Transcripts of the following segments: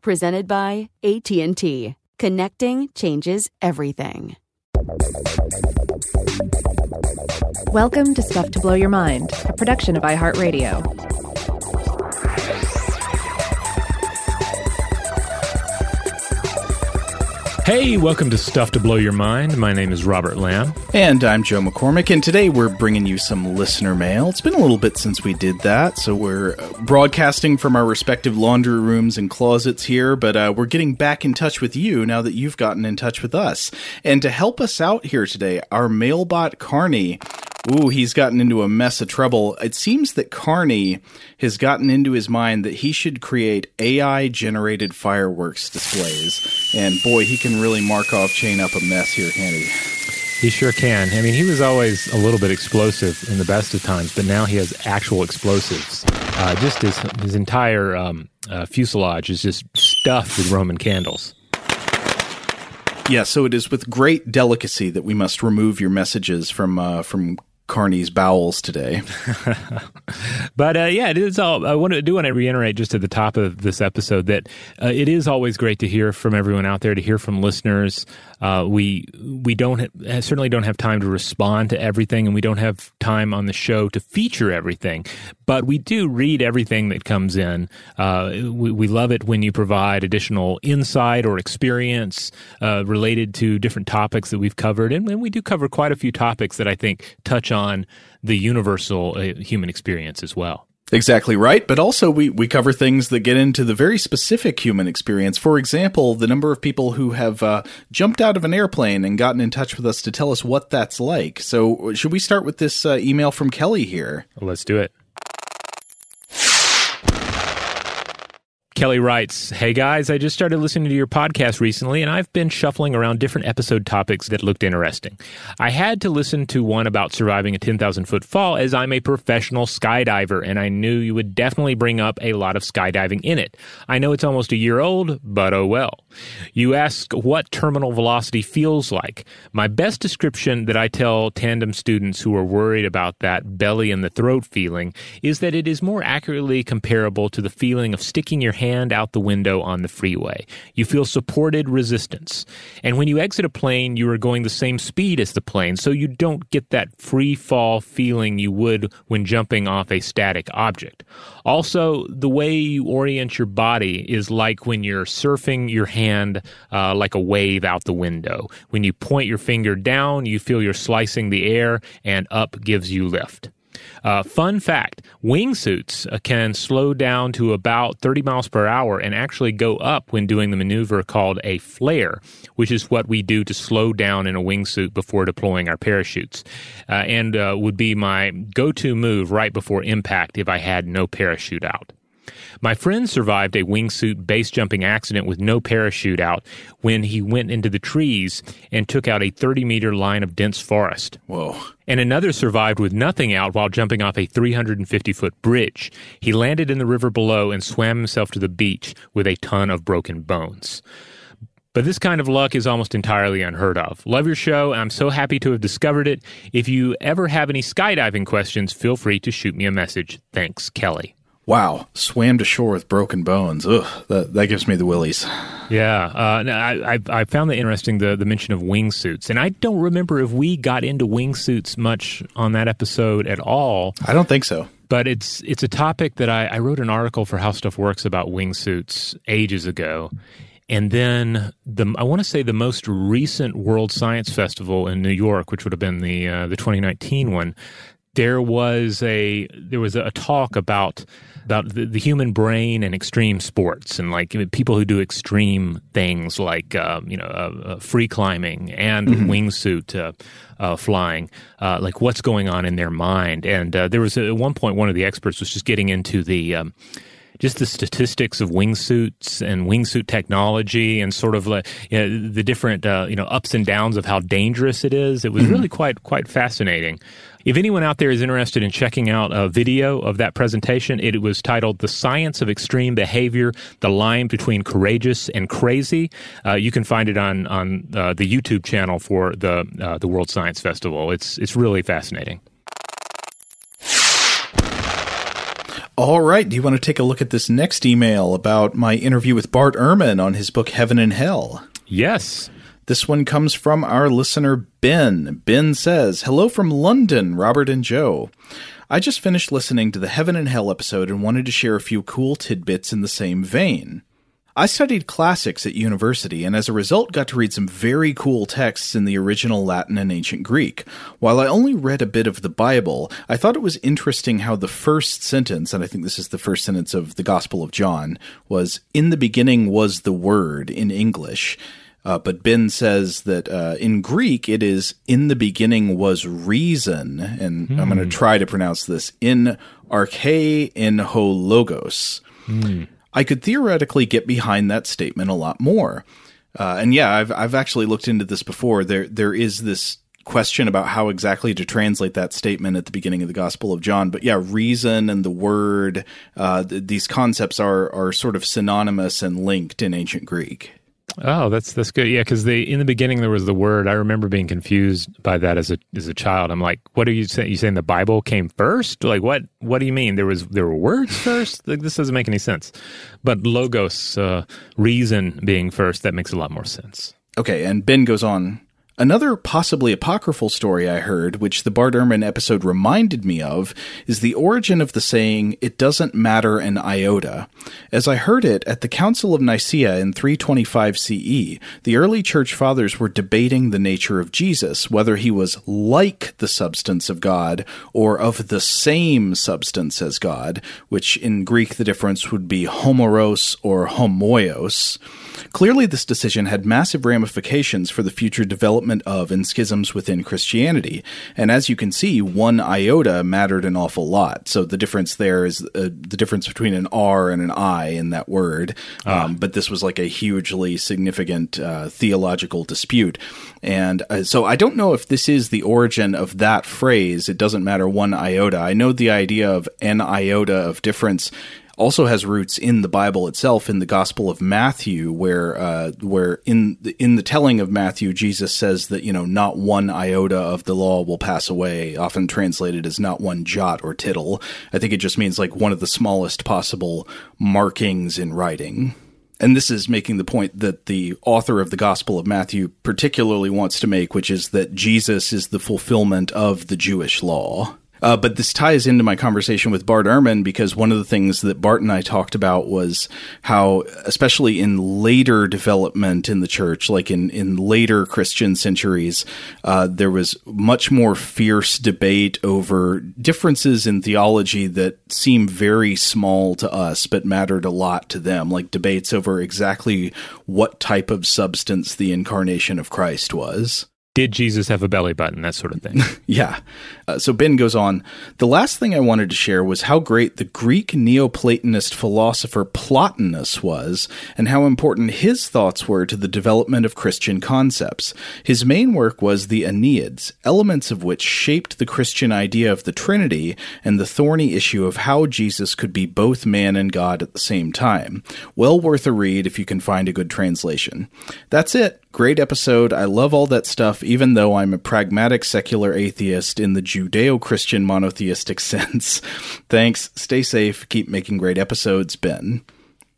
presented by AT&T. Connecting changes everything. Welcome to Stuff to Blow Your Mind, a production of iHeartRadio. Hey, welcome to Stuff to Blow Your Mind. My name is Robert Lamb. And I'm Joe McCormick, and today we're bringing you some listener mail. It's been a little bit since we did that, so we're broadcasting from our respective laundry rooms and closets here, but uh, we're getting back in touch with you now that you've gotten in touch with us. And to help us out here today, our mailbot Carney Ooh, he's gotten into a mess of trouble. It seems that Carney has gotten into his mind that he should create AI generated fireworks displays. And boy, he can really Markov chain up a mess here, can't he? He sure can. I mean, he was always a little bit explosive in the best of times, but now he has actual explosives. Uh, just his, his entire um, uh, fuselage is just stuffed with Roman candles. Yeah, so it is with great delicacy that we must remove your messages from uh, from Carney's bowels today. but uh, yeah, it is all. I want to do want to reiterate just at the top of this episode that uh, it is always great to hear from everyone out there, to hear from listeners. Uh, we we don't ha- certainly don't have time to respond to everything, and we don't have time on the show to feature everything. But we do read everything that comes in. Uh, we, we, love it when you provide additional insight or experience uh, related to different topics that we've covered, and, and, we do cover quite a few topics that I think touch on the universal uh, human experience as well. Exactly right. But also, we, we cover things that get into the very specific human experience. For example, the number of people who have uh, jumped out of an airplane and gotten in touch with us to tell us what that's like. So, should we start with this uh, email from Kelly here? Let's do it. Kelly writes, Hey guys, I just started listening to your podcast recently and I've been shuffling around different episode topics that looked interesting. I had to listen to one about surviving a 10,000 foot fall as I'm a professional skydiver and I knew you would definitely bring up a lot of skydiving in it. I know it's almost a year old, but oh well. You ask what terminal velocity feels like. My best description that I tell tandem students who are worried about that belly in the throat feeling is that it is more accurately comparable to the feeling of sticking your hand out the window on the freeway. You feel supported resistance. And when you exit a plane, you are going the same speed as the plane, so you don't get that free fall feeling you would when jumping off a static object. Also, the way you orient your body is like when you're surfing your hand uh, like a wave out the window. When you point your finger down, you feel you're slicing the air, and up gives you lift. Uh, fun fact wingsuits uh, can slow down to about 30 miles per hour and actually go up when doing the maneuver called a flare, which is what we do to slow down in a wingsuit before deploying our parachutes. Uh, and uh, would be my go to move right before impact if I had no parachute out. My friend survived a wingsuit base jumping accident with no parachute out when he went into the trees and took out a 30 meter line of dense forest. Whoa. And another survived with nothing out while jumping off a 350 foot bridge. He landed in the river below and swam himself to the beach with a ton of broken bones. But this kind of luck is almost entirely unheard of. Love your show, and I'm so happy to have discovered it. If you ever have any skydiving questions, feel free to shoot me a message. Thanks, Kelly. Wow, swam to shore with broken bones. Ugh, that, that gives me the willies. Yeah, uh, I, I, I found that interesting the the mention of wingsuits, and I don't remember if we got into wingsuits much on that episode at all. I don't think so. But it's it's a topic that I, I wrote an article for How Stuff Works about wingsuits ages ago, and then the I want to say the most recent World Science Festival in New York, which would have been the uh, the 2019 one. There was a there was a talk about about the, the, human brain and extreme sports and like people who do extreme things like uh, you know uh, uh, free climbing and mm-hmm. wingsuit uh, uh, flying uh, like what's going on in their mind and there was a, at one point one of the experts was just getting into the um, just the statistics of wingsuits and wingsuit technology and sort of like you know, the different uh, you know ups and downs of how dangerous it is. It was mm-hmm. really quite quite fascinating. If anyone out there is interested in checking out a video of that presentation, it was titled The Science of Extreme Behavior, the line between courageous and crazy. Uh, you can find it on, on uh, the YouTube channel for the, uh, the World Science Festival. It's, it's really fascinating. All right. Do you want to take a look at this next email about my interview with Bart Ehrman on his book Heaven and Hell? Yes. This one comes from our listener, Ben. Ben says, Hello from London, Robert and Joe. I just finished listening to the Heaven and Hell episode and wanted to share a few cool tidbits in the same vein. I studied classics at university and as a result got to read some very cool texts in the original Latin and ancient Greek. While I only read a bit of the Bible, I thought it was interesting how the first sentence, and I think this is the first sentence of the Gospel of John, was, In the beginning was the Word in English. Uh, but Ben says that uh, in Greek it is in the beginning was reason, and I'm going to hmm. try to pronounce this in arche in ho logos. Mm. I could theoretically get behind that statement a lot more. Uh, and yeah, I've I've actually looked into this before. There there is this question about how exactly to translate that statement at the beginning of the Gospel of John. But yeah, reason and the word, uh, th- these concepts are are sort of synonymous and linked in ancient Greek. Oh, that's that's good. Yeah, because they in the beginning there was the word. I remember being confused by that as a as a child. I'm like, what are you saying? You saying the Bible came first? Like what? What do you mean? There was there were words first? like this doesn't make any sense. But logos, uh, reason being first, that makes a lot more sense. Okay, and Ben goes on Another possibly apocryphal story I heard, which the Bart Ehrman episode reminded me of, is the origin of the saying, it doesn't matter an iota. As I heard it at the Council of Nicaea in 325 CE, the early church fathers were debating the nature of Jesus, whether he was like the substance of God or of the same substance as God, which in Greek the difference would be homoros or homoios. Clearly, this decision had massive ramifications for the future development of and schisms within Christianity. And as you can see, one iota mattered an awful lot. So the difference there is uh, the difference between an R and an I in that word. Ah. Um, but this was like a hugely significant uh, theological dispute. And uh, so I don't know if this is the origin of that phrase. It doesn't matter one iota. I know the idea of an iota of difference also has roots in the Bible itself, in the Gospel of Matthew, where uh, where in the, in the telling of Matthew, Jesus says that you know not one iota of the law will pass away. Often translated as not one jot or tittle. I think it just means like one of the smallest possible markings in writing. And this is making the point that the author of the Gospel of Matthew particularly wants to make, which is that Jesus is the fulfillment of the Jewish law. Uh, but this ties into my conversation with Bart Ehrman because one of the things that Bart and I talked about was how, especially in later development in the church, like in, in later Christian centuries, uh, there was much more fierce debate over differences in theology that seem very small to us but mattered a lot to them, like debates over exactly what type of substance the incarnation of Christ was did Jesus have a belly button? That sort of thing. yeah. Uh, so Ben goes on. The last thing I wanted to share was how great the Greek Neoplatonist philosopher Plotinus was, and how important his thoughts were to the development of Christian concepts. His main work was the Enneads, elements of which shaped the Christian idea of the Trinity and the thorny issue of how Jesus could be both man and God at the same time. Well worth a read if you can find a good translation. That's it. Great episode. I love all that stuff, even though I'm a pragmatic secular atheist in the Judeo Christian monotheistic sense. Thanks. Stay safe. Keep making great episodes, Ben.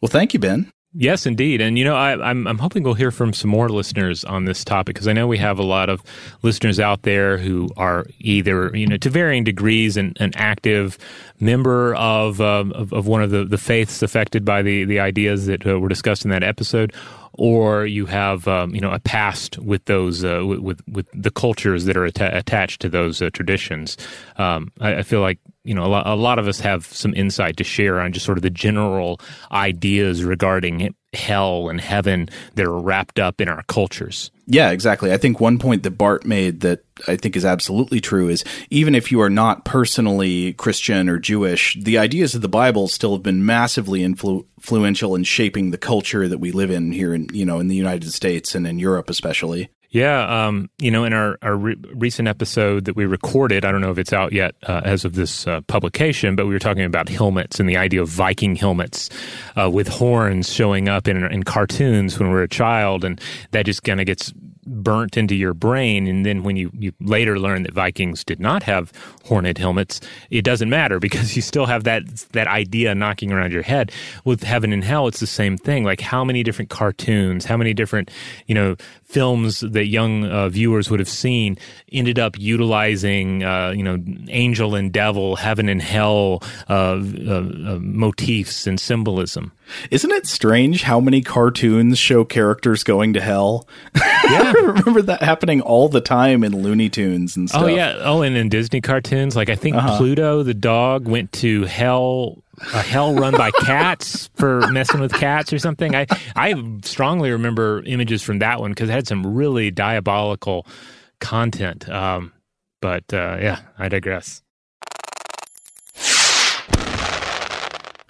Well, thank you, Ben. Yes, indeed. And, you know, I, am I'm, I'm hoping we'll hear from some more listeners on this topic because I know we have a lot of listeners out there who are either, you know, to varying degrees an, an active member of, um, of, of, one of the, the faiths affected by the, the ideas that uh, were discussed in that episode, or you have um, you know a past with those uh, with with the cultures that are atta- attached to those uh, traditions. Um, I, I, feel like you know a lot, a lot of us have some insight to share on just sort of the general ideas regarding hell and heaven that are wrapped up in our cultures. Yeah, exactly. I think one point that Bart made that I think is absolutely true is even if you are not personally Christian or Jewish, the ideas of the Bible still have been massively influ- influential in shaping the culture that we live in here in you know in the United States and in Europe especially. Yeah, um, you know, in our, our re- recent episode that we recorded, I don't know if it's out yet uh, as of this uh, publication, but we were talking about helmets and the idea of Viking helmets uh, with horns showing up in, in cartoons when we are a child, and that just kind of gets burnt into your brain. And then when you, you later learn that Vikings did not have horned helmets, it doesn't matter because you still have that that idea knocking around your head. With Heaven and Hell, it's the same thing. Like how many different cartoons, how many different you know films that young uh, viewers would have seen ended up utilizing uh, you know angel and devil, heaven and hell uh, uh, uh motifs and symbolism. Isn't it strange how many cartoons show characters going to hell? Yeah, I remember that happening all the time in Looney Tunes and oh, stuff. Oh yeah, oh, and in Disney cartoons, like I think uh-huh. Pluto the dog went to hell a hell run by cats for messing with cats or something. I I strongly remember images from that one because it had some really diabolical content. Um, but uh, yeah, I digress.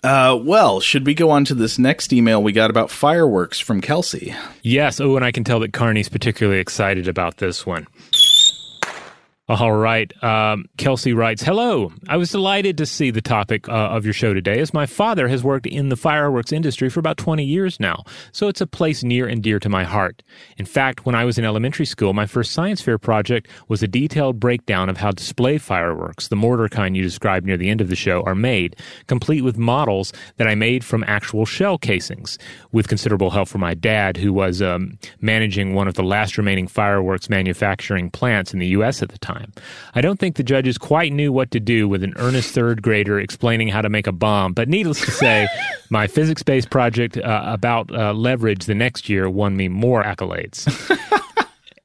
Uh, well, should we go on to this next email we got about fireworks from Kelsey? Yes. Oh, and I can tell that Carney's particularly excited about this one. All right. Um, Kelsey writes Hello. I was delighted to see the topic uh, of your show today, as my father has worked in the fireworks industry for about 20 years now, so it's a place near and dear to my heart. In fact, when I was in elementary school, my first science fair project was a detailed breakdown of how display fireworks, the mortar kind you described near the end of the show, are made, complete with models that I made from actual shell casings, with considerable help from my dad, who was um, managing one of the last remaining fireworks manufacturing plants in the U.S. at the time time. I don't think the judges quite knew what to do with an earnest third grader explaining how to make a bomb, but needless to say, my physics based project uh, about uh, leverage the next year won me more accolades.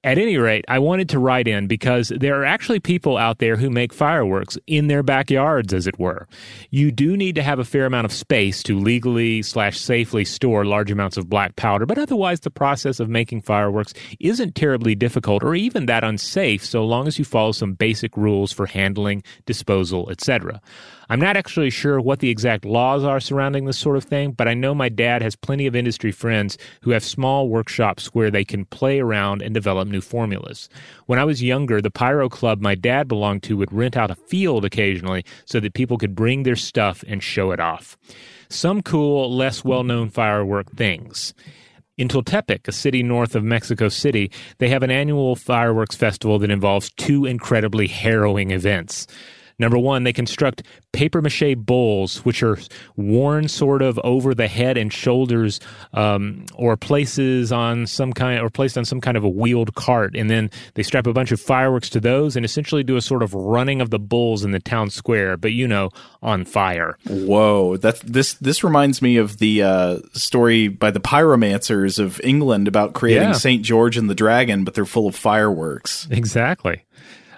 At any rate, I wanted to write in because there are actually people out there who make fireworks in their backyards, as it were. You do need to have a fair amount of space to legally slash safely store large amounts of black powder, but otherwise the process of making fireworks isn't terribly difficult or even that unsafe so long as you follow some basic rules for handling, disposal, etc. I'm not actually sure what the exact laws are surrounding this sort of thing, but I know my dad has plenty of industry friends who have small workshops where they can play around and develop new formulas. When I was younger, the pyro club my dad belonged to would rent out a field occasionally so that people could bring their stuff and show it off. Some cool, less well known firework things. In Tultepec, a city north of Mexico City, they have an annual fireworks festival that involves two incredibly harrowing events. Number one, they construct paper mache bowls, which are worn sort of over the head and shoulders, um, or places on some kind, or placed on some kind of a wheeled cart, and then they strap a bunch of fireworks to those, and essentially do a sort of running of the bulls in the town square, but you know, on fire. Whoa, that's this. This reminds me of the uh, story by the pyromancers of England about creating Yeah. Saint George and the Dragon, but they're full of fireworks. Exactly.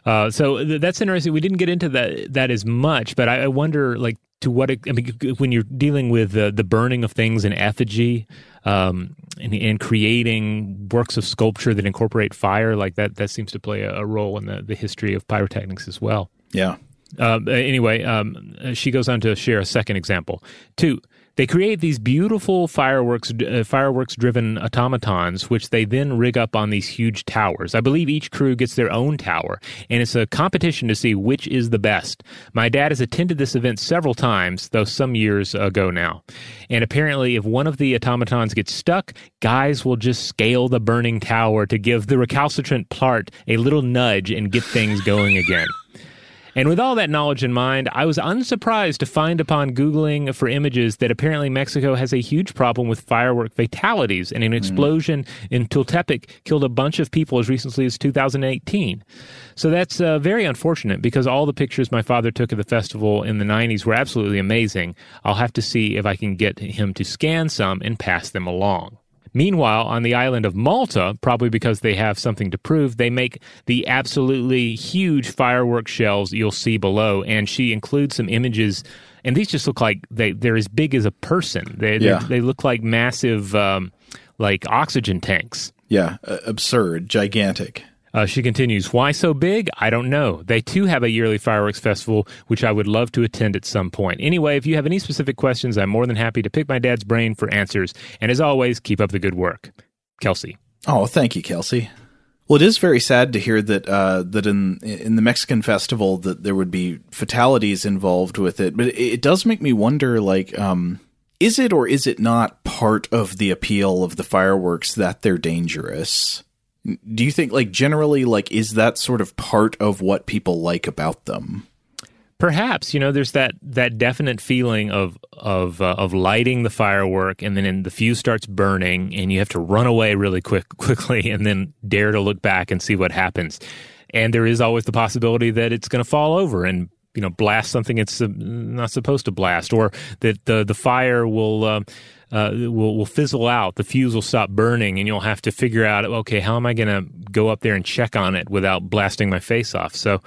Uh, so th- that's interesting. We didn't get into that that as much, but I, I wonder, like, to what I mean, when you're dealing with the the burning of things in effigy, um, and, and creating works of sculpture that incorporate fire, like that, that seems to play a, a role in the, the history of pyrotechnics as well. Yeah. Um, anyway, um, she goes on to share a second example. Two, they create these beautiful fireworks, uh, fireworks-driven automatons, which they then rig up on these huge towers. I believe each crew gets their own tower, and it's a competition to see which is the best. My dad has attended this event several times, though some years ago now. And apparently, if one of the automatons gets stuck, guys will just scale the burning tower to give the recalcitrant part a little nudge and get things going again. And with all that knowledge in mind, I was unsurprised to find upon Googling for images that apparently Mexico has a huge problem with firework fatalities, and an explosion in Tultepec killed a bunch of people as recently as 2018. So that's uh, very unfortunate because all the pictures my father took of the festival in the 90s were absolutely amazing. I'll have to see if I can get him to scan some and pass them along. Meanwhile, on the island of Malta, probably because they have something to prove, they make the absolutely huge firework shells you'll see below, and she includes some images. And these just look like they they're as big as a person. They Yeah. they, they look like massive, um, like oxygen tanks. Yeah. Uh, absurd. Gigantic. Uh, she continues, Why so big? I don't know. They too have a yearly fireworks festival, which I would love to attend at some point. Anyway, if you have any specific questions, I'm more than happy to pick my dad's brain for answers. And as always, keep up the good work. Kelsey. Oh, thank you, Kelsey. Well, it is very sad to hear that uh, that in in the Mexican festival that there would be fatalities involved with it, but it, it does make me wonder, like, um, is it or is it not part of the appeal of the fireworks that they're dangerous? Do you think, like, generally, like, is that sort of part of what people like about them? Perhaps you know there's that that definite feeling of of uh, of lighting the firework and then the fuse starts burning and you have to run away really quick quickly and then dare to look back and see what happens and there is always the possibility that it's going to fall over and you know blast something it's uh, not supposed to blast or that the the fire will um, uh, will will fizzle out the fuse will stop burning and you'll have to figure out okay how am I going to go up there and check on it without blasting my face off so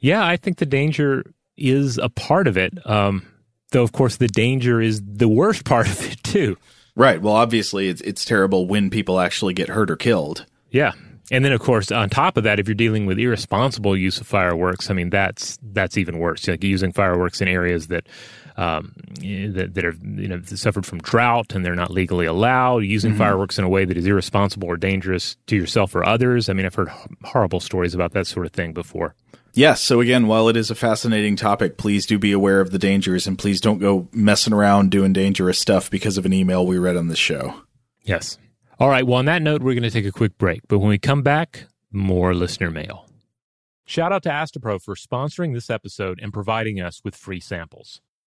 yeah, I think the danger is a part of it. Um, though, of course, the danger is the worst part of it, too. Right. Well, obviously, it's it's terrible when people actually get hurt or killed. Yeah. And then, of course, on top of that, if you're dealing with irresponsible use of fireworks, I mean, that's that's even worse. Like using fireworks in areas that um, that, that are you know suffered from drought and they're not legally allowed. Using fireworks in a way that is irresponsible or dangerous to yourself or others. I mean, I've heard horrible stories about that sort of thing before. Yes. So again, while it is a fascinating topic, please do be aware of the dangers and please don't go messing around doing dangerous stuff because of an email we read on this show. Yes. All right. Well, on that note, we're going to take a quick break. But when we come back, more listener mail. Shout out to Astepro for sponsoring this episode and providing us with free samples.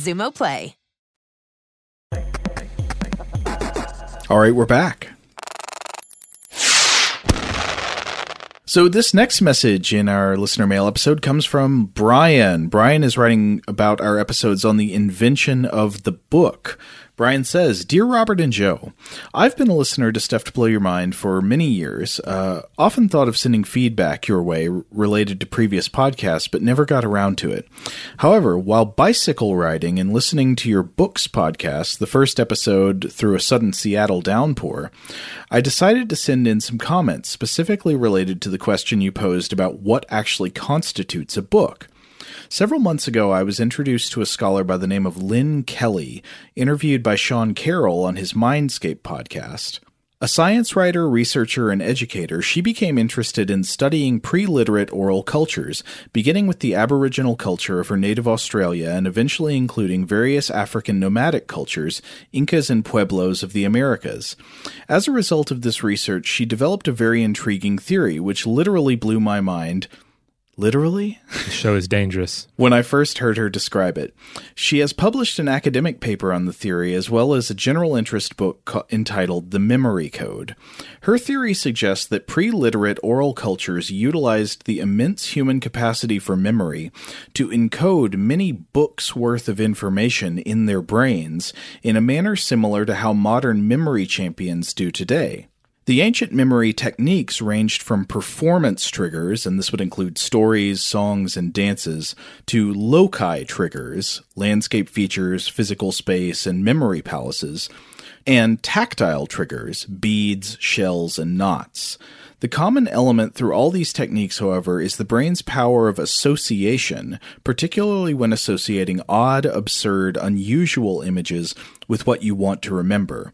Xumo Play. All right, we're back. So, this next message in our listener mail episode comes from Brian. Brian is writing about our episodes on the invention of the book. Brian says, Dear Robert and Joe, I've been a listener to Stuff to Blow Your Mind for many years. Uh, often thought of sending feedback your way related to previous podcasts, but never got around to it. However, while bicycle riding and listening to your books podcast, the first episode through a sudden Seattle downpour, I decided to send in some comments specifically related to the question you posed about what actually constitutes a book. Several months ago, I was introduced to a scholar by the name of Lynne Kelly, interviewed by Sean Carroll on his Mindscape podcast. A science writer, researcher, and educator, she became interested in studying pre literate oral cultures, beginning with the Aboriginal culture of her native Australia and eventually including various African nomadic cultures, Incas, and Pueblos of the Americas. As a result of this research, she developed a very intriguing theory which literally blew my mind Literally? The show is dangerous. when I first heard her describe it. She has published an academic paper on the theory as well as a general interest book co- entitled The Memory Code. Her theory suggests that pre literate oral cultures utilized the immense human capacity for memory to encode many books worth of information in their brains in a manner similar to how modern memory champions do today. The ancient memory techniques ranged from performance triggers, and this would include stories, songs, and dances, to loci triggers, landscape features, physical space, and memory palaces, and tactile triggers, beads, shells, and knots. The common element through all these techniques, however, is the brain's power of association, particularly when associating odd, absurd, unusual images with what you want to remember.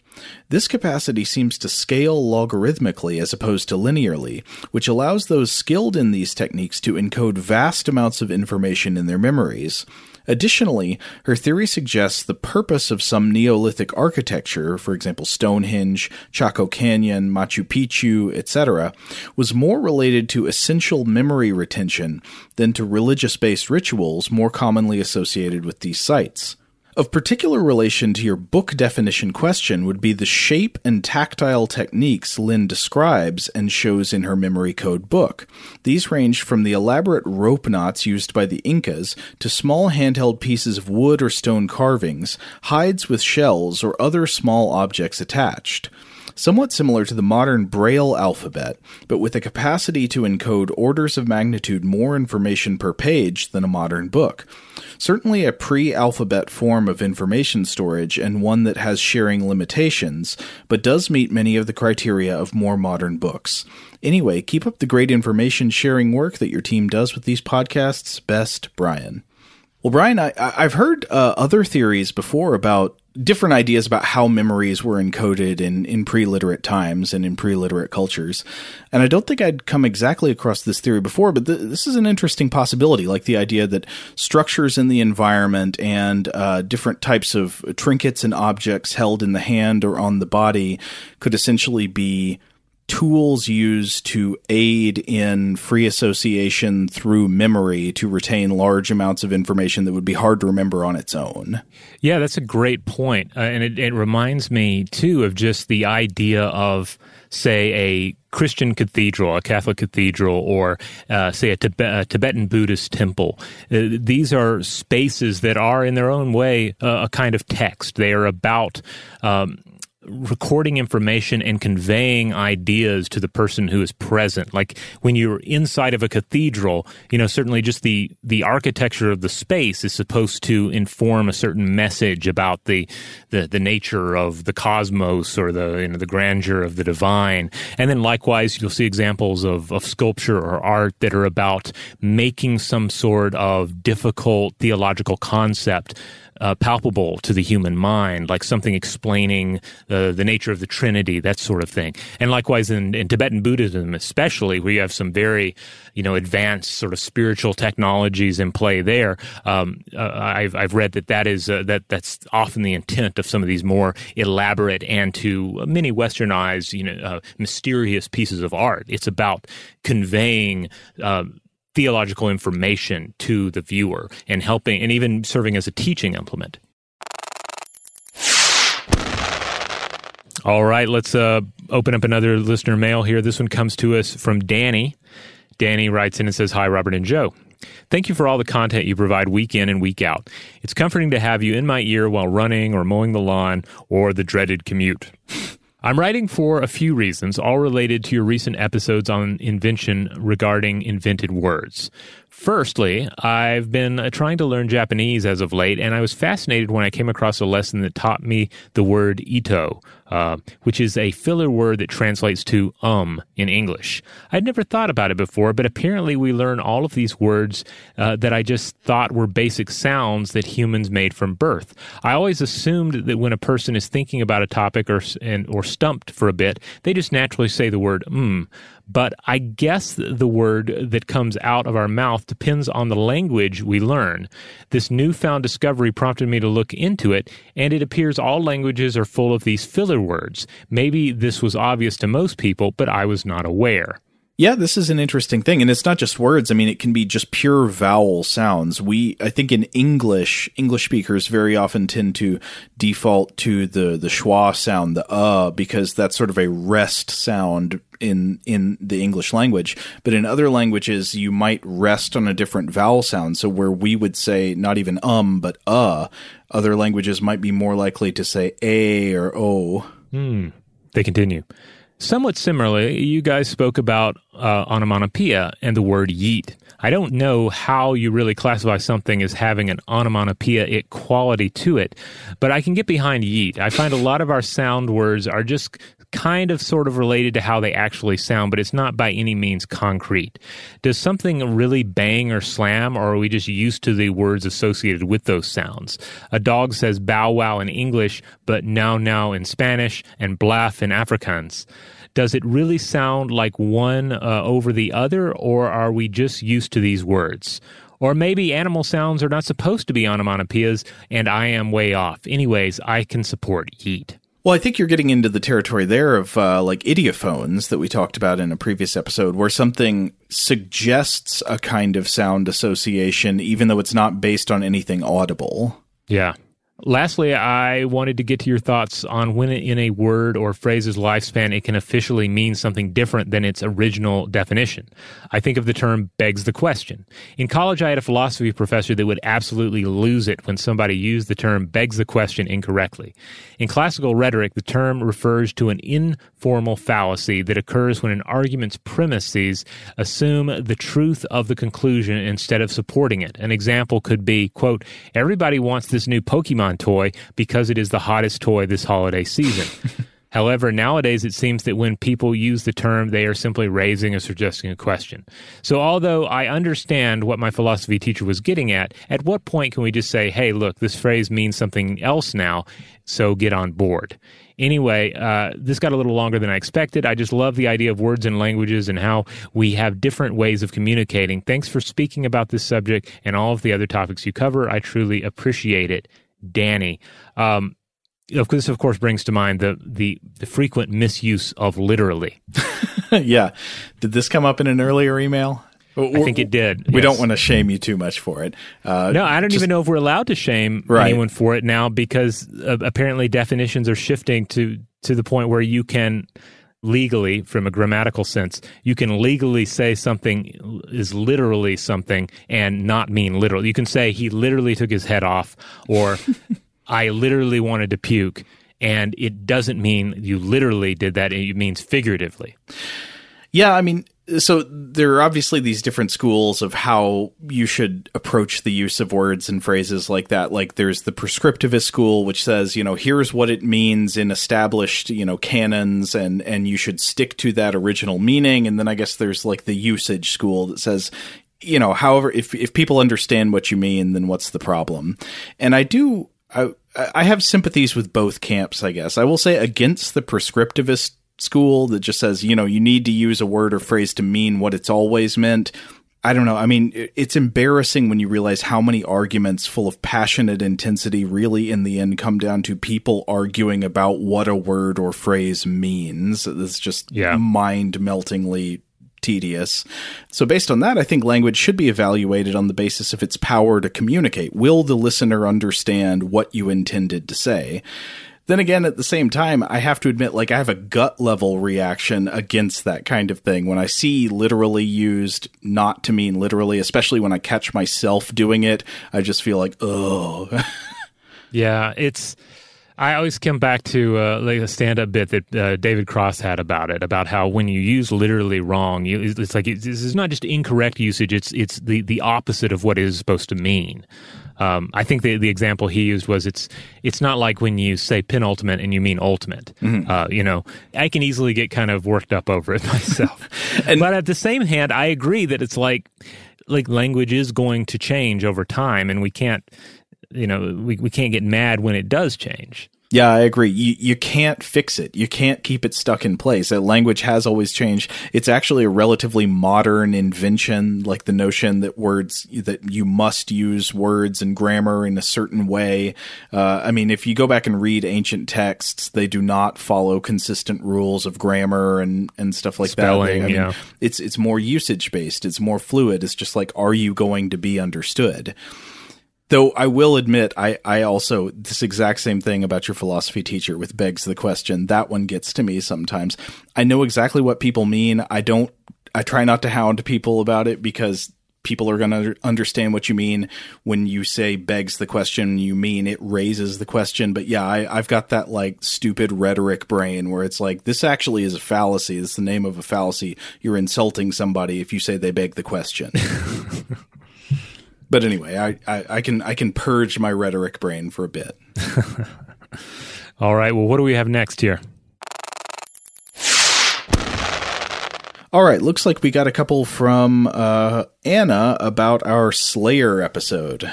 This capacity seems to scale logarithmically as opposed to linearly, which allows those skilled in these techniques to encode vast amounts of information in their memories. Additionally, her theory suggests the purpose of some Neolithic architecture, for example Stonehenge, Chaco Canyon, Machu Picchu, etc., was more related to essential memory retention than to religious based rituals more commonly associated with these sites. Of particular relation to your book definition question would be the shape and tactile techniques Lynne describes and shows in her memory code book. These range from the elaborate rope knots used by the Incas to small handheld pieces of wood or stone carvings, hides with shells, or other small objects attached somewhat similar to the modern Braille alphabet, but with a capacity to encode orders of magnitude more information per page than a modern book. Certainly a pre alphabet form of information storage and one that has sharing limitations, but does meet many of the criteria of more modern books. Anyway, keep up the great information sharing work that your team does with these podcasts. Best, Brian. Well, Brian, I, have heard uh, other theories before about different ideas about how memories were encoded in, in pre-literate times and in pre-literate cultures. And I don't think I'd come exactly across this theory before, but th- this is an interesting possibility, like the idea that structures in the environment and uh, different types of trinkets and objects held in the hand or on the body could essentially be tools used to aid in free association through memory to retain large amounts of information that would be hard to remember on its own. Yeah, that's a great point. Uh, and it, it reminds me, too, of just the idea of, say, a Christian cathedral, a Catholic cathedral, or uh, say a, a, Tibetan Buddhist temple. Uh, these are spaces that are, in their own way, uh, a kind of text. They are about um, recording information and conveying ideas to the person who is present. Like when you're inside of a cathedral, you know, certainly just the, the architecture of the space is supposed to inform a certain message about the, the, the nature of the cosmos or the, you know, the grandeur of the divine. And then likewise, you'll see examples of, of sculpture or art that are about making some sort of difficult theological concept uh, palpable to the human mind, like something explaining the, the nature of the Trinity, that sort of thing. And likewise in, in Tibetan Buddhism, especially, where you have some very, you know, advanced sort of spiritual technologies in play there. Um, uh, I've, I've read that that is uh, that that's often the intent of some of these more elaborate and to many westernized, you know, uh, mysterious pieces of art. It's about conveying uh, theological information to the viewer and helping and even serving as a teaching implement. All right, let's uh, open up another listener mail here. This one comes to us from Danny. Danny writes in and says, Hi, Robert and Joe. Thank you for all the content you provide week in and week out. It's comforting to have you in my ear while running or mowing the lawn or the dreaded commute. I'm writing for a few reasons, all related to your recent episodes on invention regarding invented words. Firstly, I've been uh, trying to learn Japanese as of late, and I was fascinated when I came across a lesson that taught me the word ito, uh, which is a filler word that translates to um in English. I'd never thought about it before, but apparently we learn all of these words uh, that I just thought were basic sounds that humans made from birth. I always assumed that when a person is thinking about a topic or and, or stumped for a bit, they just naturally say the word mm but I guess the word that comes out of our mouth depends on the language we learn. This newfound discovery prompted me to look into it, and it appears all languages are full of these filler words. Maybe this was obvious to most people, but I was not aware. Yeah, this is an interesting thing. And it's not just words. I mean, it can be just pure vowel sounds. We, I think in English, English speakers very often tend to default to the, the schwa sound, the uh, because that's sort of a rest sound in, in the English language. But in other languages, you might rest on a different vowel sound. So where we would say not even um, but uh, other languages might be more likely to say a or o. Hmm. They continue. Somewhat similarly, you guys spoke about uh, onomatopoeia and the word yeet. I don't know how you really classify something as having an onomatopoeia quality to it, but I can get behind yeet. I find a lot of our sound words are just kind of sort of related to how they actually sound, but it's not by any means concrete. Does something really bang or slam, or are we just used to the words associated with those sounds? A dog says bow wow in English, but now now in Spanish and blaff in Afrikaans. Does it really sound like one uh, over the other, or are we just used to these words? Or maybe animal sounds are not supposed to be onomatopoeias and I am way off. Anyways, I can support yeet. Well, I think you're getting into the territory there of uh, like idiophones that we talked about in a previous episode, where something suggests a kind of sound association, even though it's not based on anything audible. Yeah. Lastly, I wanted to get to your thoughts on when in a word or phrase's lifespan it can officially mean something different than its original definition. I think of the term begs the question. In college, I had a philosophy professor that would absolutely lose it when somebody used the term begs the question incorrectly. In classical rhetoric, the term refers to an informal fallacy that occurs when an argument's premises assume the truth of the conclusion instead of supporting it. An example could be, quote, everybody wants this new Pokemon toy because it is the hottest toy this holiday season. However, nowadays it seems that when people use the term, they are simply raising or suggesting a question. So, although I understand what my philosophy teacher was getting at, at what point can we just say, hey, look, this phrase means something else now, so get on board? Anyway, uh, this got a little longer than I expected. I just love the idea of words and languages and how we have different ways of communicating. Thanks for speaking about this subject and all of the other topics you cover. I truly appreciate it. Danny. Um, this, of course, brings to mind the, the, the frequent misuse of literally. yeah. Did this come up in an earlier email? I think it did. We yes. don't want to shame you too much for it. Uh, no, I don't just, even know if we're allowed to shame right. anyone for it now because uh, apparently definitions are shifting to to the point where you can legally, from a grammatical sense, you can legally say something is literally something and not mean literal. You can say he literally took his head off, or I literally wanted to puke, and it doesn't mean you literally did that. It means figuratively. Yeah, I mean, so there are obviously these different schools of how you should approach the use of words and phrases like that. Like there's the prescriptivist school which says you know here's what it means in established you know canons and and you should stick to that original meaning. And then i guess there's like the usage school that says you know however if if people understand what you mean then what's the problem? And i do i i have sympathies with both camps i guess. I will say against the prescriptivist school that just says, you know, you need to use a word or phrase to mean what it's always meant. I don't know. I mean, it's embarrassing when you realize how many arguments full of passionate intensity really, in the end, come down to people arguing about what a word or phrase means. It's just yeah. mind meltingly tedious. So, based on that, I think language should be evaluated on the basis of its power to communicate. Will the listener understand what you intended to say? Then again, at the same time, I have to admit, like, I have a gut level reaction against that kind of thing. When I see literally used not to mean literally, especially when I catch myself doing it, I just feel like, oh. yeah, it's. I always come back to uh, like a stand-up bit that uh, David Cross had about it, about how when you use literally wrong, you, it's like it's, it's not just incorrect usage; it's it's the the opposite of what it is supposed to mean. Um, I think the the example he used was it's it's not like when you say penultimate and you mean ultimate. Mm-hmm. Uh, you know, I can easily get kind of worked up over it myself. and, but at the same hand, I agree that it's like like language is going to change over time, and we can't you know we, we can't get mad when it does change yeah, I agree. You you can't fix it. You can't keep it stuck in place. That language has always changed. It's actually a relatively modern invention, like the notion that words that you must use words and grammar in a certain way. Uh, I mean, if you go back and read ancient texts, they do not follow consistent rules of grammar and and stuff like Spelling, that. I mean, it's it's more usage based. It's more fluid. It's just like, are you going to be understood? Though I will admit, I, I also, this exact same thing about your philosophy teacher with begs the question. That one gets to me sometimes. I know exactly what people mean. I don't, I try not to hound people about it because people are going to understand what you mean when you say begs the question you mean it raises the question but yeah I, have got that like stupid rhetoric brain where it's like this actually is a fallacy it's the name of a fallacy you're insulting somebody if you say they beg the question But anyway, I, I, I, can I can purge my rhetoric brain for a bit. All right. Well, what do we have next here? All right. Looks like we got a couple from uh, Anna about our Slayer episode.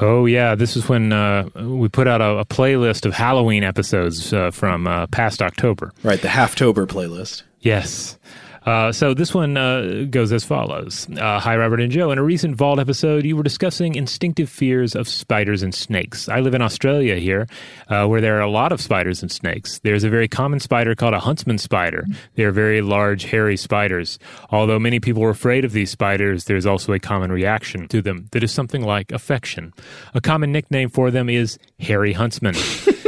Oh yeah, this is when uh, we put out a, a, playlist of Halloween episodes uh, from uh, past October. Right, the Halftober playlist. Yes. Uh, so this one uh, goes as follows uh, Hi, Robert and Joe. In a recent Vault episode, you were discussing instinctive fears of spiders and snakes. I live in Australia here, uh, where there are a lot of spiders and snakes. There's a very common spider called a huntsman spider. They are very large, hairy spiders. Although many people are afraid of these spiders, there's also a common reaction to them that is something like affection. A common nickname for them is hairy huntsman.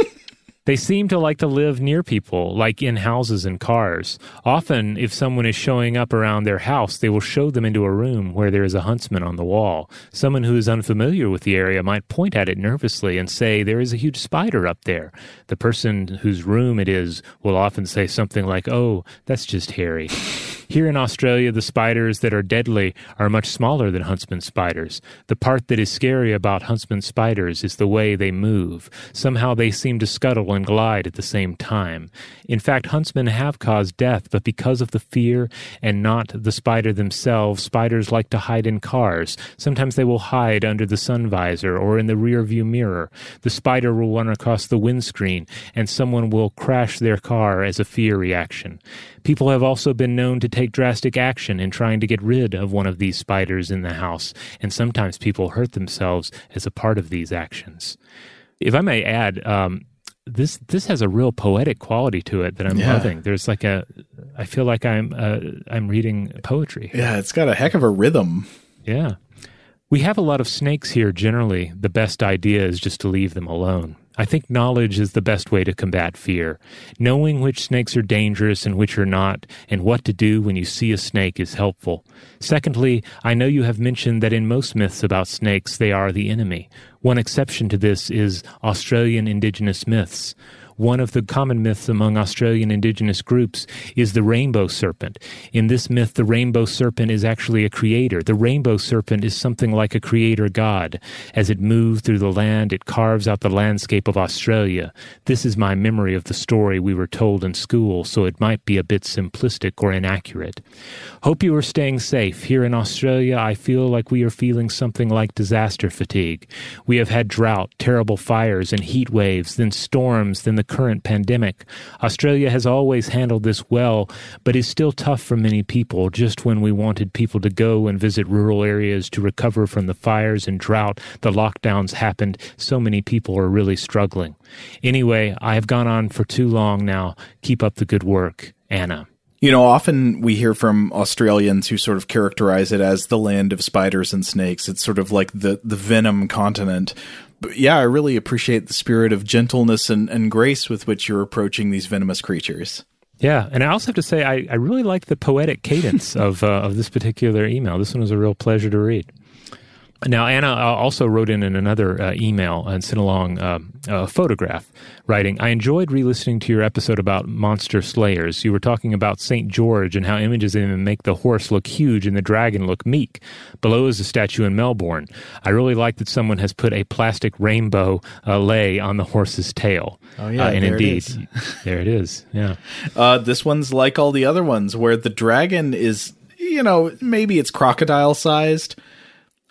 They seem to like to live near people, like in houses and cars. Often, if someone is showing up around their house, they will show them into a room where there is a huntsman on the wall. Someone who is unfamiliar with the area might point at it nervously and say, There is a huge spider up there. The person whose room it is will often say something like, Oh, that's just Harry. Here in Australia, the spiders that are deadly are much smaller than huntsman spiders. The part that is scary about huntsman spiders is the way they move. Somehow they seem to scuttle and glide at the same time. In fact, huntsmen have caused death, but because of the fear and not the spider themselves, spiders like to hide in cars. Sometimes they will hide under the sun visor or in the rear view mirror. The spider will run across the windscreen, and someone will crash their car as a fear reaction. People have also been known to take drastic action in trying to get rid of one of these spiders in the house, and sometimes people hurt themselves as a part of these actions. If I may add, um, this this has a real poetic quality to it that I'm Yeah. loving. There's like a, I feel like I'm uh, I'm reading poetry. Yeah, it's got a heck of a rhythm. Yeah. We have a lot of snakes here generally. The best idea is just to leave them alone. I think knowledge is the best way to combat fear. Knowing which snakes are dangerous and which are not, and what to do when you see a snake is helpful. Secondly, I know you have mentioned that in most myths about snakes, they are the enemy. One exception to this is Australian indigenous myths. One of the common myths among Australian indigenous groups is the rainbow serpent. In this myth, the rainbow serpent is actually a creator. The rainbow serpent is something like a creator god. As it moves through the land, it carves out the landscape of Australia. This is my memory of the story we were told in school, so it might be a bit simplistic or inaccurate. Hope you are staying safe. Here in Australia, I feel like we are feeling something like disaster fatigue. We have had drought, terrible fires, and heat waves, then storms, then the current pandemic. Australia has always handled this well, but is still tough for many people. Just when we wanted people to go and visit rural areas to recover from the fires and drought, the lockdowns happened. So many people are really struggling. Anyway, I have gone on for too long now. Keep up the good work. Anna. You know, often we hear from Australians who sort of characterize it as the land of spiders and snakes. It's sort of like the, the venom continent. Yeah, I really appreciate the spirit of gentleness and, and grace with which you're approaching these venomous creatures. Yeah, and I also have to say I, I really like the poetic cadence of uh, of this particular email. This one was a real pleasure to read. Now, Anna uh, also wrote in, in another uh, email and sent along um, a photograph, writing, I enjoyed re listening to your episode about monster slayers. You were talking about St. George and how images of him make the horse look huge and the dragon look meek. Below is a statue in Melbourne. I really like that someone has put a plastic rainbow uh, lay on the horse's tail. Oh, yeah, Uh, and there it indeed, is. there it is. Yeah. Uh, this one's like all the other ones where the dragon is, you know, maybe it's crocodile sized.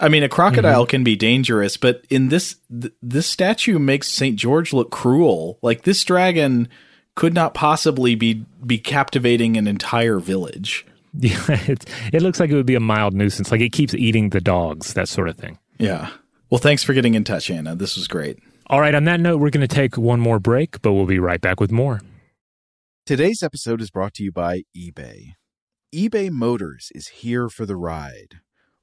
I mean, a crocodile mm-hmm. can be dangerous, but in this th- this statue makes Saint George look cruel. Like this dragon could not possibly be be captivating an entire village. Yeah, it's, it looks like it would be a mild nuisance. Like it keeps eating the dogs, that sort of thing. Yeah. Well, thanks for getting in touch, Anna. This was great. All right, on that note, we're going to take one more break, but we'll be right back with more. Today's episode is brought to you by eBay. eBay Motors is here for the ride.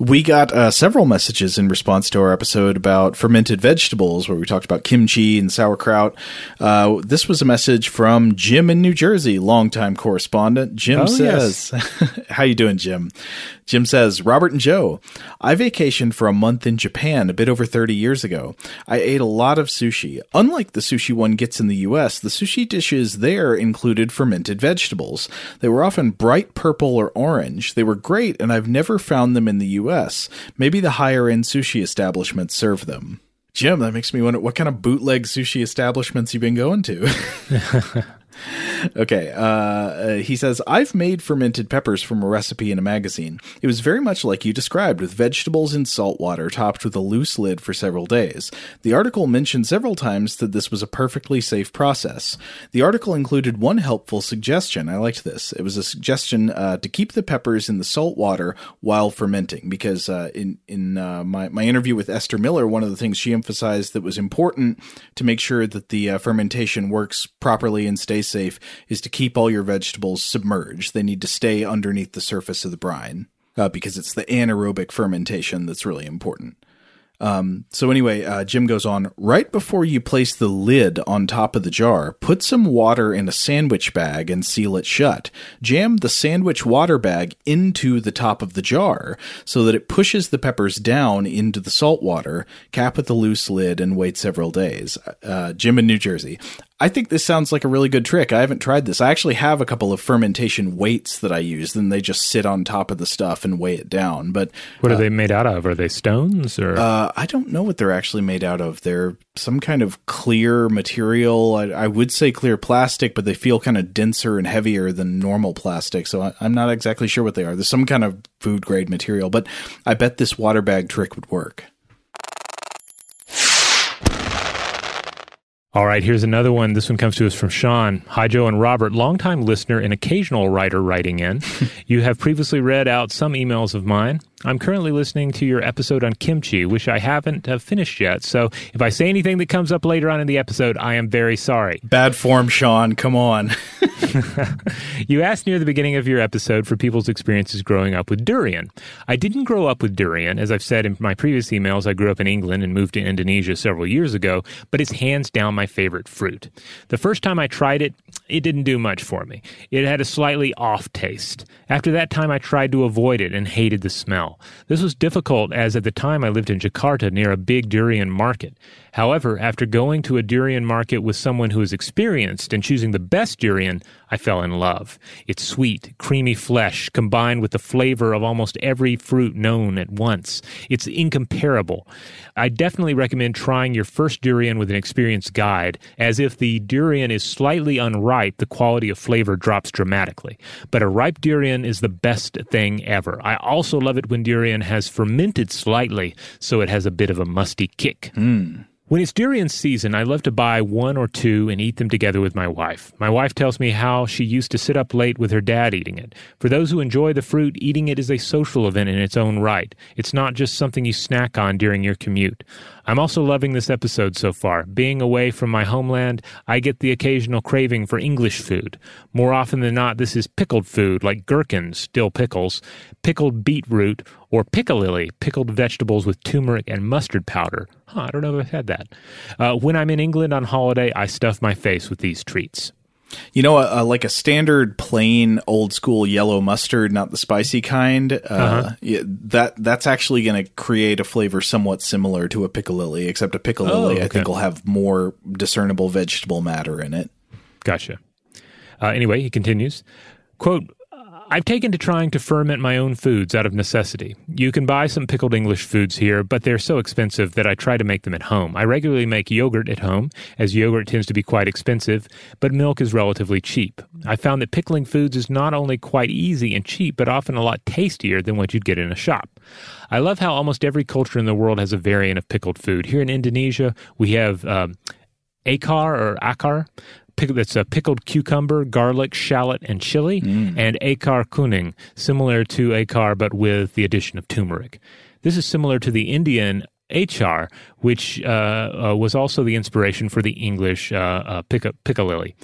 We got uh, several messages in response to our episode about fermented vegetables, where we talked about kimchi and sauerkraut. Uh, this was a message from Jim in New Jersey, longtime correspondent. Jim Oh, says, "How you doing, Jim?" Jim says, "Robert and Joe, I vacationed for a month in Japan a bit over 30 years ago. I ate a lot of sushi. Unlike the sushi one gets in the U.S., the sushi dishes there included fermented vegetables. They were often bright purple or orange. They were great, and I've never found them in the U.S. Maybe the higher end sushi establishments serve them." Jim, that makes me wonder what kind of bootleg sushi establishments you've been going to. Okay. Uh, uh, he says, I've made fermented peppers from a recipe in a magazine. It was very much like you described, with vegetables in salt water topped with a loose lid for several days. The article mentioned several times that this was a perfectly safe process. The article included one helpful suggestion. I liked this. It was a suggestion uh, to keep the peppers in the salt water while fermenting, because uh, in in uh, my my interview with Esther Miller, one of the things she emphasized that was important to make sure that the uh, fermentation works properly and stays safe is to keep all your vegetables submerged. They need to stay underneath the surface of the brine uh, because it's the anaerobic fermentation that's really important. Um, so anyway, uh, Jim goes on. Right before you place the lid on top of the jar, put some water in a sandwich bag and seal it shut. Jam the sandwich water bag into the top of the jar so that it pushes the peppers down into the salt water. Cap with the loose lid and wait several days. Uh, Jim in New Jersey. I think this sounds like a really good trick. I haven't tried this. I actually have a couple of fermentation weights that I use, and they just sit on top of the stuff and weigh it down. But What are they made out of? Are they stones or? uh, I don't know what they're actually made out of. They're some kind of clear material. I, I would say clear plastic, but they feel kind of denser and heavier than normal plastic. So I, I'm not exactly sure what they are. There's some kind of food grade material, but I bet this water bag trick would work. All right, here's another one. This one comes to us from Sean. Hi, Joe and Robert, longtime listener and occasional writer writing in. you have previously read out some emails of mine. I'm currently listening to your episode on kimchi, which I haven't uh, finished yet. So if I say anything that comes up later on in the episode, I am very sorry. Bad form, Sean. Come on. You asked near the beginning of your episode for people's experiences growing up with durian. I didn't grow up with durian. As I've said in my previous emails, I grew up in England and moved to Indonesia several years ago, but it's hands down my favorite fruit. The first time I tried it, it didn't do much for me. It had a slightly off taste. After that time, I tried to avoid it and hated the smell. Smell. This was difficult as at the time I lived in Jakarta near a big durian market. However, after going to a durian market with someone who is experienced and choosing the best durian, I fell in love. Its sweet, creamy flesh combined with the flavor of almost every fruit known at once. It's incomparable. I definitely recommend trying your first durian with an experienced guide, as if the durian is slightly unripe, the quality of flavor drops dramatically. But a ripe durian is the best thing ever. I also love it when durian has fermented slightly, so it has a bit of a musty kick. Mm. When it's durian season, I love to buy one or two and eat them together with my wife. My wife tells me how she used to sit up late with her dad eating it. For those who enjoy the fruit, eating it is a social event in its own right. It's not just something you snack on during your commute. I'm also loving this episode so far. Being away from my homeland, I get the occasional craving for English food. More often than not, this is pickled food like gherkins, dill pickles, pickled beetroot, or piccalilli, pickled vegetables with turmeric and mustard powder. Huh, I don't know if I've had that. Uh, when I'm in England on holiday, I stuff my face with these treats. You know, uh, like a standard plain old school yellow mustard, not the spicy kind. Uh, Uh-huh. yeah, that that's actually going to create a flavor somewhat similar to a piccalilli, except a piccalilli Oh, I think will have more discernible vegetable matter in it. Gotcha. Uh, anyway, he continues, quote, I've taken to trying to ferment my own foods out of necessity. You can buy some pickled English foods here, but they're so expensive that I try to make them at home. I regularly make yogurt at home, as yogurt tends to be quite expensive, but milk is relatively cheap. I found that pickling foods is not only quite easy and cheap, but often a lot tastier than what you'd get in a shop. I love how almost every culture in the world has a variant of pickled food. Here in Indonesia, we have um, acar or acar. Pick, that's a pickled cucumber, garlic, shallot, and chili, and acar kuning, similar to acar but with the addition of turmeric. This is similar to the Indian achar, which uh, uh, was also the inspiration for the English uh, uh, pica- piccalilli.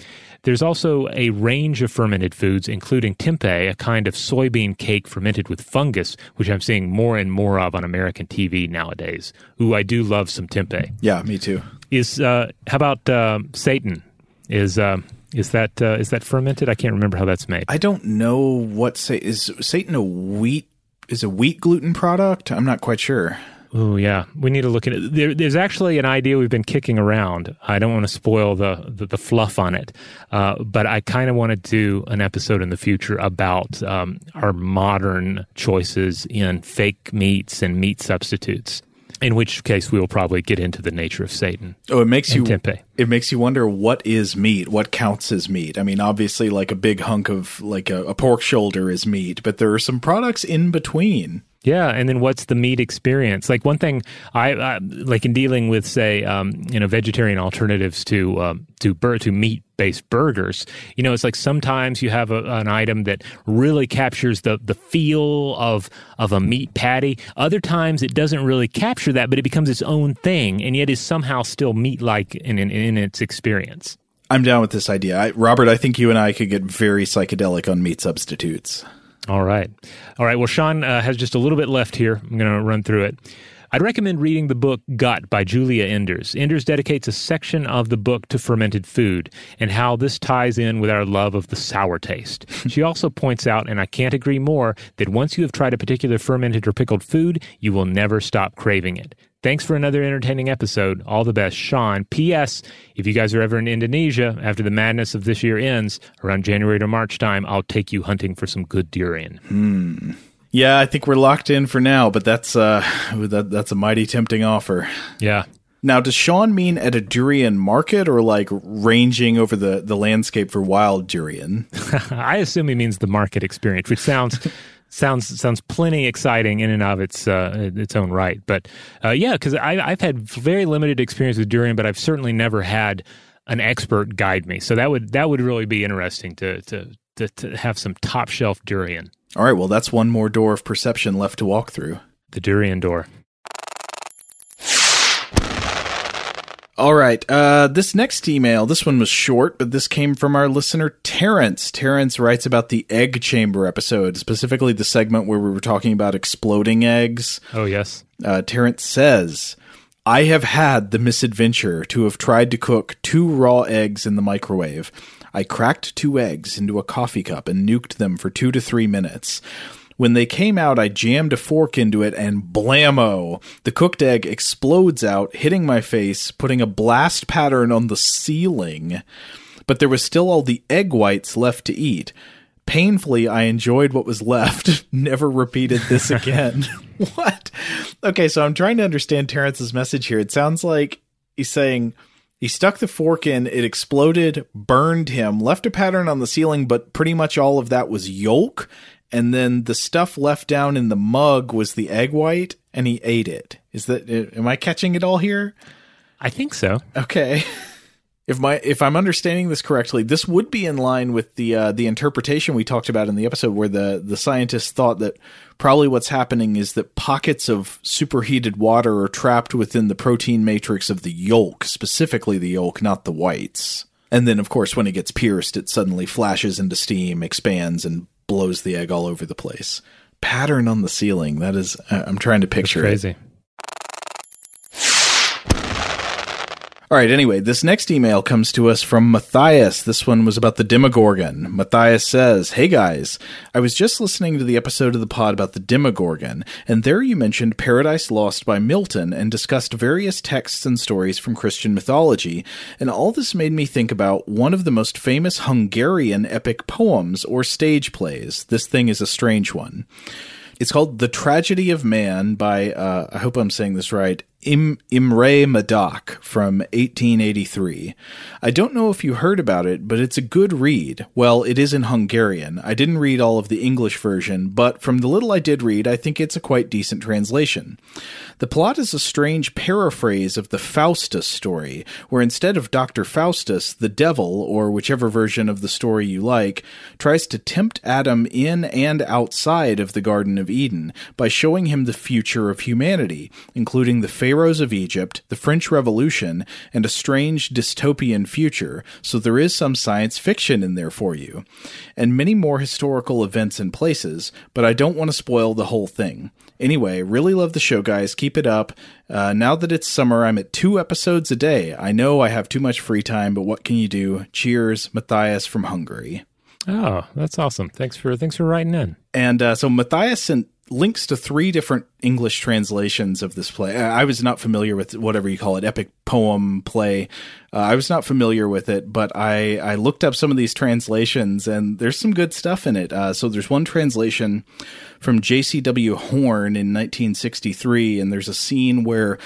There's also a range of fermented foods, including tempeh, a kind of soybean cake fermented with fungus, which I'm seeing more and more of on American TV nowadays. Ooh, I do love some tempeh. Yeah, me too. Is uh, how about uh, seitan? Is uh, is that uh, is that fermented? I can't remember how that's made. I don't know what say is seitan a wheat is a wheat gluten product. I'm not quite sure. Oh yeah, we need to look at it. There, there's actually an idea we've been kicking around. I don't want to spoil the the, the fluff on it, uh, but I kind of want to do an episode in the future about um, our modern choices in fake meats and meat substitutes. In which case, we will probably get into the nature of seitan. Oh, it makes you tempeh. it makes you wonder what is meat, what counts as meat. I mean, obviously, like a big hunk of like a, a pork shoulder is meat, but there are some products in between. Yeah, and then what's the meat experience? Like one thing I, I like in dealing with, say, um, you know, vegetarian alternatives to um, to bur- to meat based burgers. You know, it's like sometimes you have a, an item that really captures the the feel of of a meat patty. Other times it doesn't really capture that, but it becomes its own thing, and yet is somehow still meat like in, in in its experience. I'm down with this idea. I, Robert, I think you and I could get very psychedelic on meat substitutes. All right. All right. Well, Sean uh, has just a little bit left here. I'm going to run through it. I'd recommend reading the book Gut by Giulia Enders. Enders dedicates a section of the book to fermented food and how this ties in with our love of the sour taste. she also points out, and I can't agree more, that once you have tried a particular fermented or pickled food, you will never stop craving it. Thanks for another entertaining episode. All the best, Sean. P.S. If you guys are ever in Indonesia after the madness of this year ends, around January to March time, I'll take you hunting for some good durian. Hmm. Yeah, I think we're locked in for now, but that's uh that, that's a mighty tempting offer. Yeah. Now, does Sean mean at a durian market or like ranging over the, the landscape for wild durian? I assume he means the market experience, which sounds sounds sounds plenty exciting in and of its uh, its own right. But uh, yeah, because I've had very limited experience with durian, but I've certainly never had an expert guide me. So that would that would really be interesting to to to, to have some top shelf durian. All right, well, that's one more door of perception left to walk through. The durian door. All right. Uh, this next email, this one was short, but this came from our listener, Terrence. Terrence writes about the egg chamber episode, specifically the segment where we were talking about exploding eggs. Oh, yes. Uh, Terrence says, I have had the misadventure to have tried to cook two raw eggs in the microwave. I cracked two eggs into a coffee cup and nuked them for two to three minutes. When they came out, I jammed a fork into it and blammo! The cooked egg explodes out, hitting my face, putting a blast pattern on the ceiling. But there was still all the egg whites left to eat. Painfully, I enjoyed what was left. Never repeated this again. what? Okay, so I'm trying to understand Terrence's message here. It sounds like he's saying he stuck the fork in, it exploded, burned him, left a pattern on the ceiling, but pretty much all of that was yolk. And then the stuff left down in the mug was the egg white, and he ate it. Is that, am I catching it all here? I think so. Okay. If my if I'm understanding this correctly, this would be in line with the uh, the interpretation we talked about in the episode, where the the scientists thought that probably what's happening is that pockets of superheated water are trapped within the protein matrix of the yolk, specifically the yolk, not the whites. And then, of course, when it gets pierced, it suddenly flashes into steam, expands, and blows the egg all over the place. Pattern on the ceiling. That is, I'm trying to picture crazy. it. All right, anyway, this next email comes to us from Matthias. This one was about the Demogorgon. Matthias says, Hey guys, I was just listening to the episode of the pod about the Demogorgon, and there you mentioned Paradise Lost by Milton and discussed various texts and stories from Christian mythology, and all this made me think about one of the most famous Hungarian epic poems or stage plays. This thing is a strange one. It's called The Tragedy of Man by, uh, I hope I'm saying this right, Im- Imre Madách from 1883. I don't know if you heard about it, but it's a good read. Well, it is in Hungarian. I didn't read all of the English version, but from the little I did read, I think it's a quite decent translation. The plot is a strange paraphrase of the Faustus story, where instead of Dr. Faustus, the devil, or whichever version of the story you like, tries to tempt Adam in and outside of the Garden of Eden by showing him the future of humanity, including the pharaohs of Egypt, the French Revolution, and a strange dystopian future, so there is some science fiction in there for you. And many more historical events and places, but I don't want to spoil the whole thing. Anyway, really love the show, guys. Keep it up. Uh, now that it's summer, I'm at two episodes a day. I know I have too much free time, but what can you do? Cheers, Matthias from Hungary. Oh, that's awesome. Thanks for thanks for writing in. And uh, so Matthias sent links to three different English translations of this play. I was not familiar with whatever you call it, epic poem play. Uh, I was not familiar with it, but I, I looked up some of these translations and there's some good stuff in it. Uh, so there's one translation from J.C.W. Horne in 1963, and there's a scene where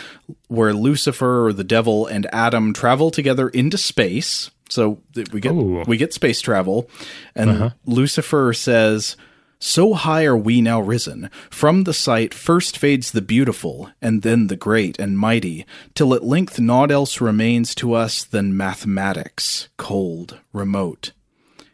where Lucifer or the devil and Adam travel together into space. So we get Ooh. we get space travel, and uh-huh. Lucifer says so high are we now risen, from the sight first fades the beautiful, and then the great and mighty, till at length naught else remains to us than mathematics, cold, remote.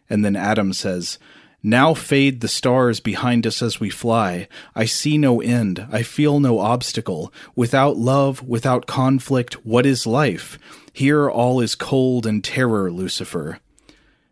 And then Adam says, Now fade the stars behind us as we fly. I see no end, I feel no obstacle. Without love, without conflict, what is life? Here all is cold and terror, Lucifer.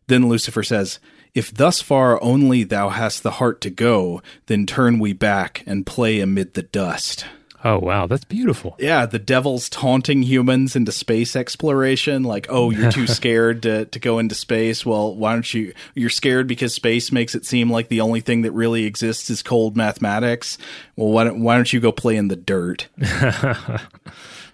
Then Lucifer says, if thus far only thou hast the heart to go, then turn we back and play amid the dust. Oh wow, that's beautiful. Yeah, the devil's taunting humans into space exploration, like, oh, you're too scared to, to go into space. Well, why don't you you're scared because space makes it seem like the only thing that really exists is cold mathematics. Well, why don't why don't you go play in the dirt?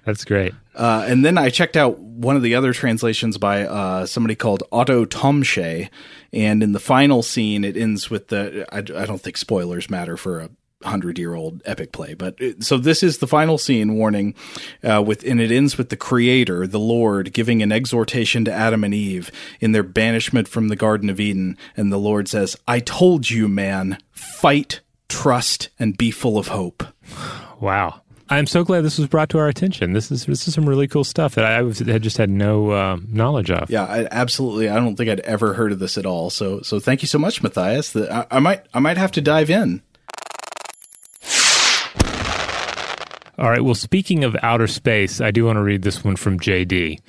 That's great. Uh, and then I checked out one of the other translations by uh, somebody called Otto Tomschey, and in the final scene, it ends with the. I, I don't think spoilers matter for a hundred year old epic play, but so this is the final scene warning, uh, with and it ends with the Creator, the Lord, giving an exhortation to Adam and Eve in their banishment from the Garden of Eden, and the Lord says, "I told you, man, fight, trust, and be full of hope." Wow. I'm so glad this was brought to our attention. This is this is some really cool stuff that I had just had no uh, knowledge of. Yeah, I, absolutely. I don't think I'd ever heard of this at all. So so thank you so much, Matthias. That I, I might I might have to dive in. All right. Well, speaking of outer space, I do want to read this one from JD.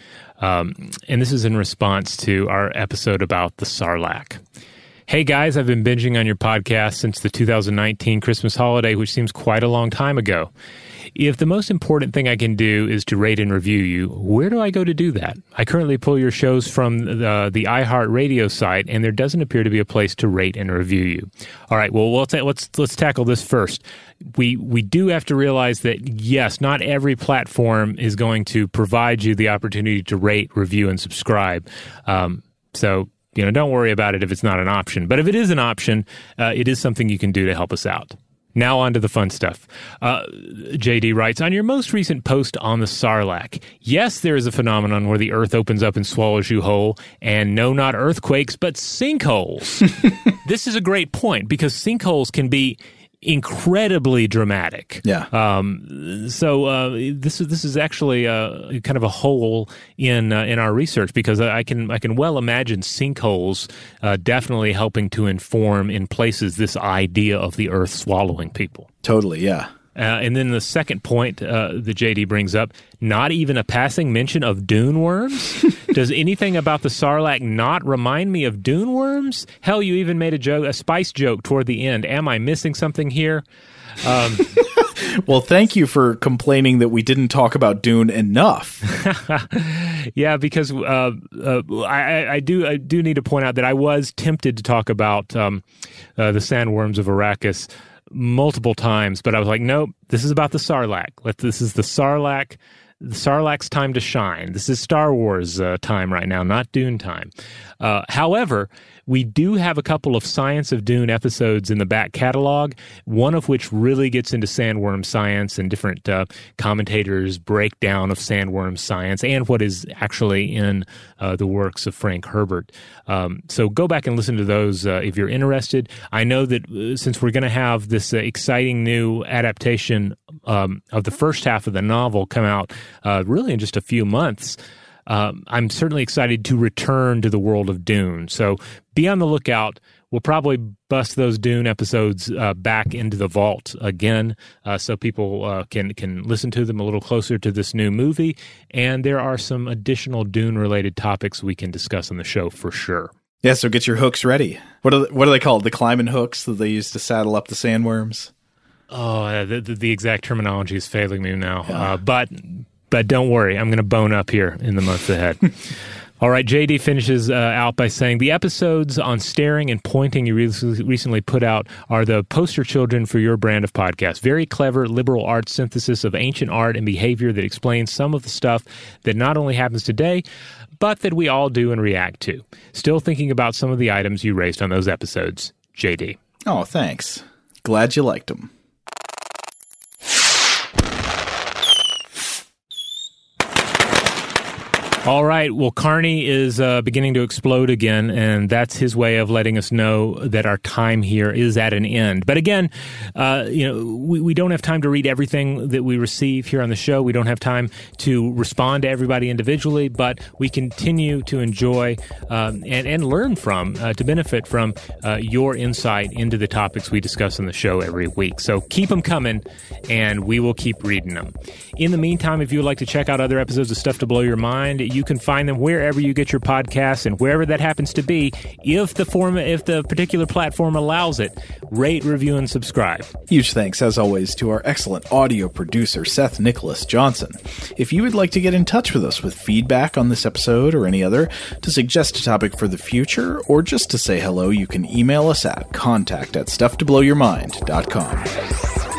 Um, and this is in response to our episode about the Sarlacc. Hey guys, I've been binging on your podcast since the 2019 Christmas holiday, which seems quite a long time ago. If the most important thing I can do is to rate and review you, where do I go to do that? I currently pull your shows from the, the iHeartRadio site, and there doesn't appear to be a place to rate and review you. All right, well, let's let's let's tackle this first. We we do have to realize that yes, not every platform is going to provide you the opportunity to rate, review, and subscribe. Um, so you know, don't worry about it if it's not an option. But if it is an option, uh, it is something you can do to help us out. Now on to the fun stuff. Uh, JD writes On your most recent post on the Sarlacc, yes, there is a phenomenon where the earth opens up and swallows you whole, and no, not earthquakes, but sinkholes. this is a great point because sinkholes can be incredibly dramatic. Yeah. Um, so uh, this is this is actually uh, kind of a hole in uh, in our research because I can I can well imagine sinkholes uh, definitely helping to inform in places this idea of the Earth swallowing people. Totally. Yeah. Uh, and then the second point uh, the JD brings up, not even a passing mention of dune worms. Does anything about the Sarlacc not remind me of dune worms? Hell, you even made a joke, a spice joke toward the end. Am I missing something here? Um, well, thank you for complaining that we didn't talk about Dune enough. yeah, because uh, uh, I, I, do I do need to point out that I was tempted to talk about um, uh, the sandworms of Arrakis multiple times, but I was like, nope, this is about the Sarlacc. This is the Sarlacc. The Sarlacc's time to shine. This is Star Wars uh, time right now, not Dune time. Uh, however, we do have a couple of Science of Dune episodes in the back catalog, one of which really gets into sandworm science and different uh, commentators' breakdown of sandworm science and what is actually in uh, the works of Frank Herbert. Um, so go back and listen to those uh, if you're interested. I know that uh, since we're going to have this uh, exciting new adaptation um, of the first half of the novel come out uh, really in just a few months um, I'm certainly excited to return to the world of Dune. So be on the lookout. We'll probably bust those Dune episodes uh, back into the vault again, uh, so people uh, can can listen to them a little closer to this new movie. And there are some additional Dune related topics we can discuss on the show for sure. Yeah, so get your hooks ready. What are what are they called? The climbing hooks that they use to saddle up the sandworms. Oh, the, the, the exact terminology is failing me now. Yeah. Uh, but but don't worry, I'm going to bone up here in the months ahead. All right, JD finishes uh, out by saying the episodes on staring and pointing you re- recently put out are the poster children for your brand of podcast. Very clever liberal arts synthesis of ancient art and behavior that explains some of the stuff that not only happens today, but that we all do and react to. Still thinking about some of the items you raised on those episodes, JD. Oh, thanks. Glad you liked them. All right. Well, Carney is uh, beginning to explode again, and that's his way of letting us know that our time here is at an end. But again, uh, you know, we, we don't have time to read everything that we receive here on the show. We don't have time to respond to everybody individually, but we continue to enjoy um, and, and learn from, uh, to benefit from uh, your insight into the topics we discuss on the show every week. So keep them coming, and we will keep reading them. In the meantime, if you would like to check out other episodes of Stuff to Blow Your Mind, you can find them wherever you get your podcasts and wherever that happens to be. If the form, if the particular platform allows it, rate, review, and subscribe. Huge thanks, as always, to our excellent audio producer, Seth Nicholas Johnson. If you would like to get in touch with us with feedback on this episode or any other, to suggest a topic for the future, or just to say hello, you can email us at contact at stufftoblowyourmind.com.